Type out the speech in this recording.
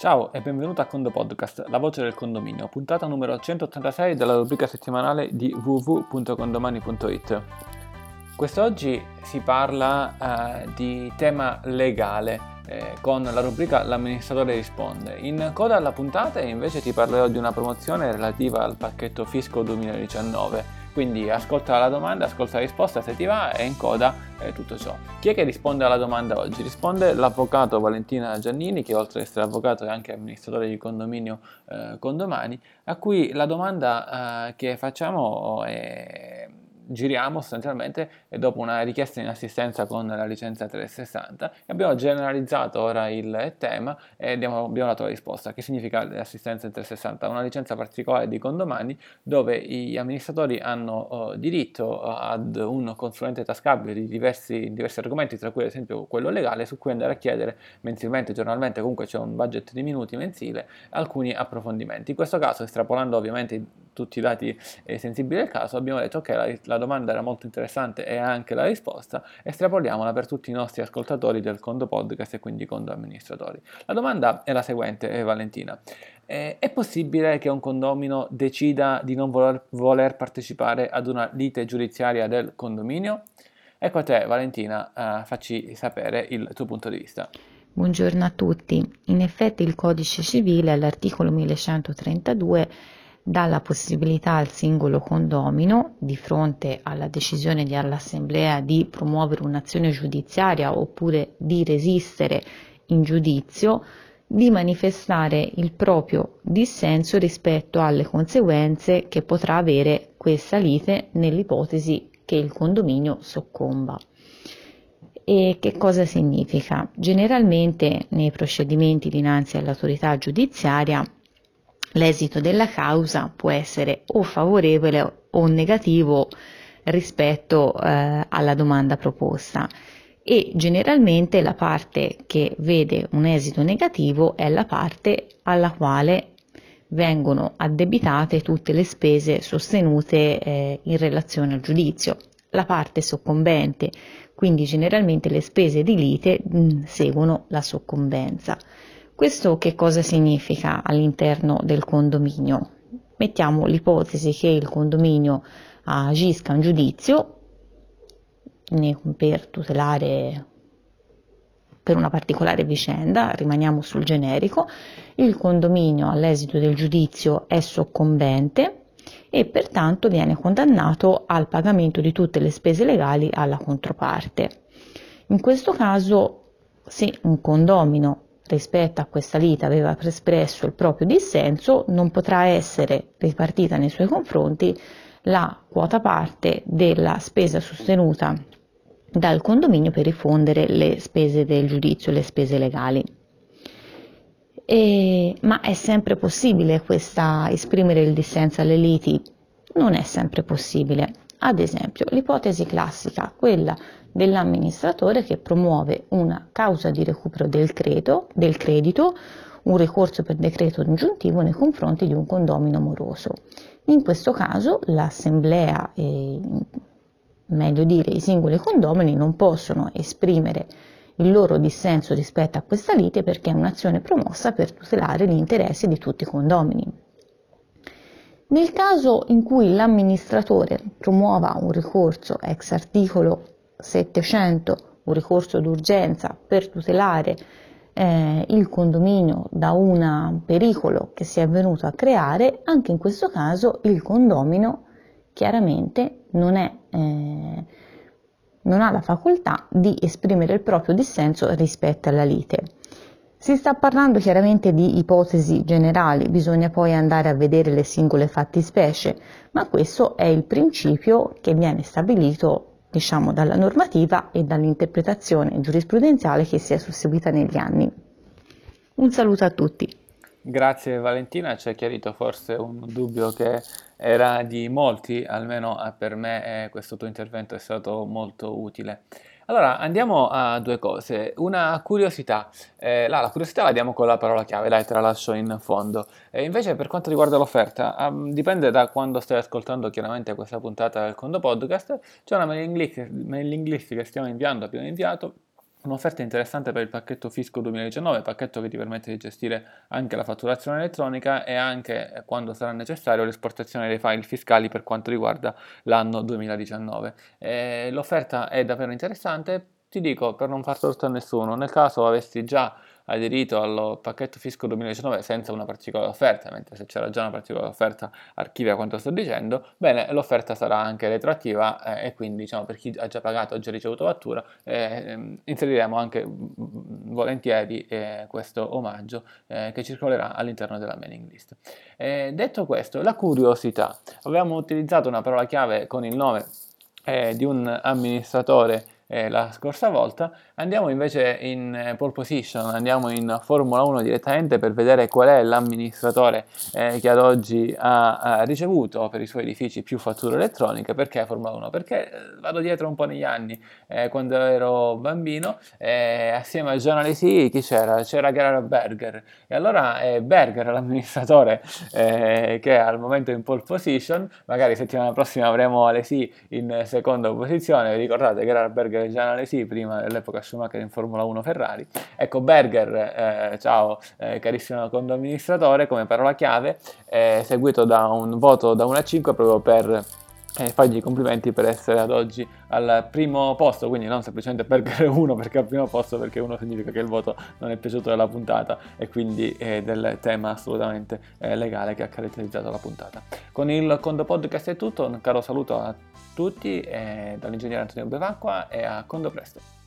Ciao e benvenuto a Condo Podcast, la voce del condominio, puntata numero 186 della rubrica settimanale di www.condomani.it. Quest'oggi si parla uh, di tema legale eh, con la rubrica L'amministratore risponde. In coda alla puntata invece ti parlerò di una promozione relativa al pacchetto Fisco 2019 quindi ascolta la domanda, ascolta la risposta se ti va e in coda eh, tutto ciò. Chi è che risponde alla domanda oggi? Risponde l'avvocato Valentina Giannini, che oltre ad essere avvocato è anche amministratore di condominio eh, Condomani, a cui la domanda eh, che facciamo è giriamo sostanzialmente e dopo una richiesta in assistenza con la licenza 360 abbiamo generalizzato ora il tema e abbiamo, abbiamo dato la risposta. Che significa l'assistenza in 360? Una licenza particolare di condomani dove gli amministratori hanno uh, diritto ad un consulente tascabile di diversi, diversi argomenti, tra cui ad esempio quello legale, su cui andare a chiedere mensilmente, giornalmente, comunque c'è un budget di minuti mensile, alcuni approfondimenti. In questo caso, estrapolando ovviamente tutti i dati eh, sensibili del caso, abbiamo detto che la, la, domanda era molto interessante e anche la risposta, estrapoliamola per tutti i nostri ascoltatori del Condo Podcast e quindi Condo Amministratori. La domanda è la seguente, eh, Valentina. Eh, è possibile che un condomino decida di non voler, voler, partecipare ad una lite giudiziaria del condominio? Ecco a te, Valentina, eh, facci sapere il tuo punto di vista. Buongiorno a tutti. In effetti il codice civile all'articolo 1132 dà la possibilità al singolo condomino, di fronte alla decisione dell'Assemblea di promuovere un'azione giudiziaria oppure di resistere in giudizio, di manifestare il proprio dissenso rispetto alle conseguenze che potrà avere questa lite nell'ipotesi che il condominio soccomba. E che cosa significa? Generalmente nei procedimenti dinanzi all'autorità giudiziaria l'esito della causa può essere o favorevole o negativo rispetto eh, alla domanda proposta e generalmente la parte che vede un esito negativo è la parte alla quale vengono addebitate tutte le spese sostenute eh, in relazione al giudizio. La parte soccombente, quindi generalmente le spese di lite mh, mm, seguono la soccombenza. Questo che cosa significa all'interno del condominio? Mettiamo l'ipotesi che il condominio agisca un giudizio per tutelare per una particolare vicenda, rimaniamo sul generico, il condominio all'esito del giudizio è soccombente e pertanto viene condannato al pagamento di tutte le spese legali alla controparte. In questo caso, se un condomino rispetto a questa lite aveva espresso il proprio dissenso, non potrà essere ripartita nei suoi confronti la quota parte della spesa sostenuta dal condominio per rifondere le spese del giudizio, le spese legali. E, ma è sempre possibile questa, esprimere il dissenso alle liti? Non è sempre possibile. Ad esempio, l'ipotesi classica, quella dell'amministratore che promuove una causa di recupero del, credo, del credito, un ricorso per decreto ingiuntivo nei confronti di un condomino moroso. In questo caso l'assemblea, meglio dire i singoli condomini, non possono esprimere il loro dissenso rispetto a questa lite perché è un'azione promossa per tutelare gli interessi di tutti i condomini. Nel caso in cui l'amministratore promuova un ricorso ex articolo 700 un ricorso d'urgenza per tutelare eh, il condominio da un pericolo che si è venuto a creare, anche in questo caso il condomino chiaramente non, è, eh, non ha la facoltà di esprimere il proprio dissenso rispetto alla lite. Si sta parlando chiaramente di ipotesi generali, bisogna poi andare a vedere le singole fattispecie, ma questo è il principio che viene stabilito diciamo, dalla normativa e dall'interpretazione giurisprudenziale che si è susseguita negli anni. Un saluto a tutti. Grazie Valentina, ci ha chiarito forse un dubbio che era di molti, almeno per me eh, questo tuo intervento è stato molto utile. Allora, andiamo a due cose. Una curiosità. Eh, là, la curiosità la diamo con la parola chiave, dai, te la lascio in fondo. E invece, per quanto riguarda l'offerta, um, dipende da quando stai ascoltando chiaramente questa puntata del Condo Podcast. C'è una mailing list, mailing list che stiamo inviando, abbiamo inviato, Un'offerta interessante per il pacchetto Fisco 2019, pacchetto che ti permette di gestire anche la fatturazione elettronica e anche, eh, quando sarà necessario, l'esportazione dei file fiscali per quanto riguarda l'anno 2019. Eh, l'offerta è davvero interessante, ti dico per non far torto a nessuno, nel caso avessi già aderito al pacchetto fisco 2019 senza una particolare offerta, mentre se c'era già una particolare offerta archivia quanto sto dicendo, bene, l'offerta sarà anche retroattiva eh, e quindi diciamo, per chi ha già pagato, ha già ricevuto fattura, eh, inseriremo anche volentieri eh, questo omaggio eh, che circolerà all'interno della mailing list. detto questo, la curiosità. Avevamo utilizzato una parola chiave con il nome eh, di un amministratore eh, la scorsa volta, andiamo invece in eh, pole position, andiamo in Formula 1 direttamente per vedere qual è l'amministratore eh, che ad oggi ha, ha, ricevuto per i suoi edifici più fatture elettroniche. Perché Formula 1? Perché eh, vado dietro un po' negli anni, eh, quando ero bambino, eh, assieme a John Alesi chi c'era? C'era Gerard Berger e allora Berger l'amministratore che al momento è in pole position, magari settimana prossima avremo Alesi in seconda posizione, ricordate Gerard Berger Gian Alesi prima dell'epoca Schumacher in Formula 1 Ferrari. Ecco, Berger, eh, ciao eh, carissimo condoamministratore, come parola chiave, è seguito da un voto da 1 a 5 proprio per eh, fargli i complimenti per essere ad oggi al primo posto, quindi non semplicemente Berger 1 perché al primo posto, perché 1 significa che il voto non è piaciuto della puntata e quindi è del tema assolutamente eh, legale che ha caratterizzato la puntata. Con il Condo Podcast è tutto, un caro saluto a tutti eh, dall'ingegnere Antonio Bevacqua e a Condo Presto.